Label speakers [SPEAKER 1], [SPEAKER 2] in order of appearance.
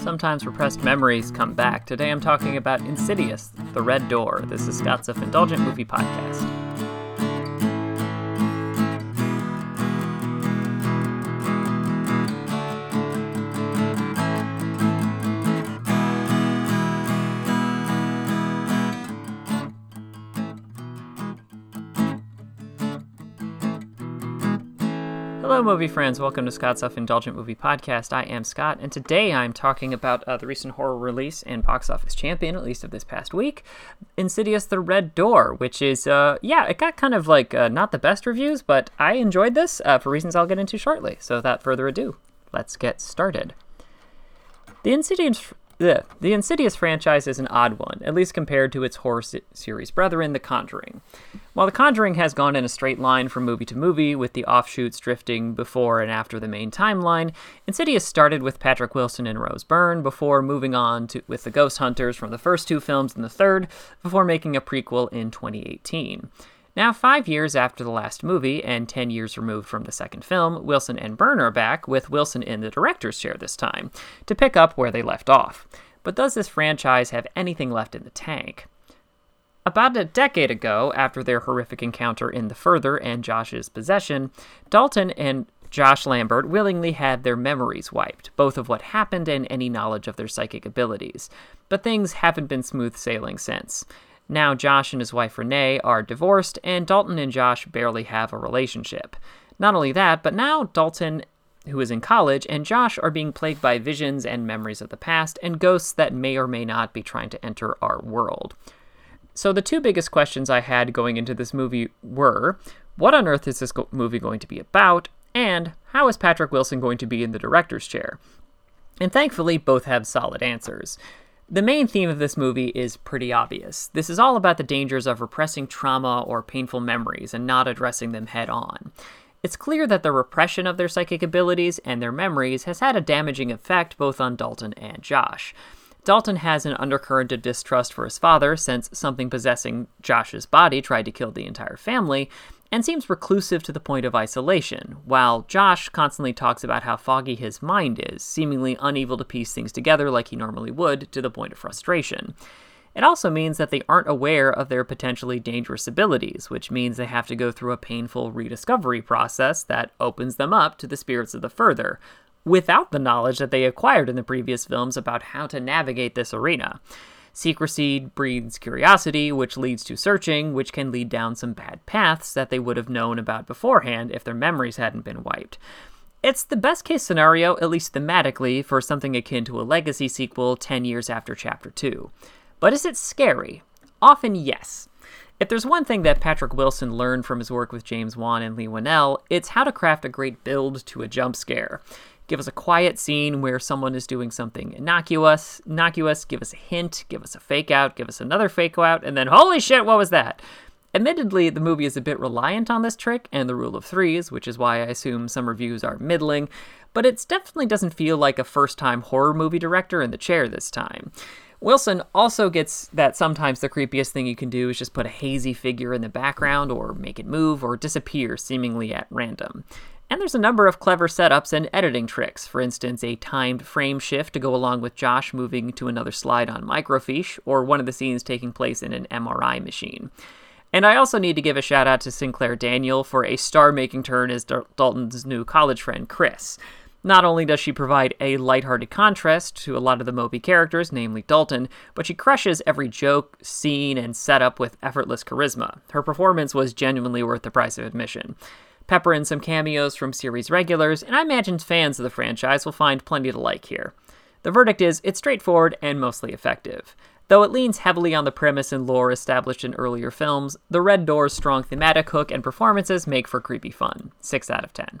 [SPEAKER 1] Sometimes repressed memories come back. Today I'm talking about Insidious, The Red Door. This is Scott's Indulgent Movie Podcast. Hello, movie friends. Welcome to Scott's Self Indulgent Movie Podcast. I am Scott, and today I'm talking about uh, the recent horror release and box office champion, at least of this past week, Insidious The Red Door, which is, uh, yeah, it got kind of like uh, not the best reviews, but I enjoyed this uh, for reasons I'll get into shortly. So without further ado, let's get started. The Insidious the, the Insidious franchise is an odd one, at least compared to its horror series brethren, The Conjuring. While The Conjuring has gone in a straight line from movie to movie, with the offshoots drifting before and after the main timeline, Insidious started with Patrick Wilson and Rose Byrne before moving on to, with the Ghost Hunters from the first two films and the third, before making a prequel in 2018. Now, five years after the last movie, and ten years removed from the second film, Wilson and Byrne are back, with Wilson in the director's chair this time, to pick up where they left off. But does this franchise have anything left in the tank? About a decade ago, after their horrific encounter in The Further and Josh's possession, Dalton and Josh Lambert willingly had their memories wiped, both of what happened and any knowledge of their psychic abilities. But things haven't been smooth sailing since. Now, Josh and his wife Renee are divorced, and Dalton and Josh barely have a relationship. Not only that, but now Dalton, who is in college, and Josh are being plagued by visions and memories of the past and ghosts that may or may not be trying to enter our world. So, the two biggest questions I had going into this movie were what on earth is this movie going to be about? And how is Patrick Wilson going to be in the director's chair? And thankfully, both have solid answers. The main theme of this movie is pretty obvious. This is all about the dangers of repressing trauma or painful memories and not addressing them head on. It's clear that the repression of their psychic abilities and their memories has had a damaging effect both on Dalton and Josh. Dalton has an undercurrent of distrust for his father since something possessing Josh's body tried to kill the entire family, and seems reclusive to the point of isolation, while Josh constantly talks about how foggy his mind is, seemingly unable to piece things together like he normally would, to the point of frustration. It also means that they aren't aware of their potentially dangerous abilities, which means they have to go through a painful rediscovery process that opens them up to the spirits of the further, without the knowledge that they acquired in the previous films about how to navigate this arena. Secrecy breeds curiosity, which leads to searching, which can lead down some bad paths that they would have known about beforehand if their memories hadn't been wiped. It's the best case scenario, at least thematically, for something akin to a legacy sequel 10 years after Chapter 2. But is it scary? Often, yes. If there's one thing that Patrick Wilson learned from his work with James Wan and Leigh Whannell, it's how to craft a great build to a jump scare. Give us a quiet scene where someone is doing something innocuous, innocuous, give us a hint, give us a fake out, give us another fake out, and then holy shit, what was that? Admittedly, the movie is a bit reliant on this trick and the rule of threes, which is why I assume some reviews are middling, but it definitely doesn't feel like a first time horror movie director in the chair this time. Wilson also gets that sometimes the creepiest thing you can do is just put a hazy figure in the background or make it move or disappear seemingly at random. And there's a number of clever setups and editing tricks. For instance, a timed frame shift to go along with Josh moving to another slide on microfiche, or one of the scenes taking place in an MRI machine. And I also need to give a shout out to Sinclair Daniel for a star making turn as Dalton's new college friend, Chris. Not only does she provide a lighthearted contrast to a lot of the Moby characters, namely Dalton, but she crushes every joke, scene, and setup with effortless charisma. Her performance was genuinely worth the price of admission pepper in some cameos from series regulars, and I imagine fans of the franchise will find plenty to like here. The verdict is it's straightforward and mostly effective. Though it leans heavily on the premise and lore established in earlier films, The Red Door's strong thematic hook and performances make for creepy fun. 6 out of 10.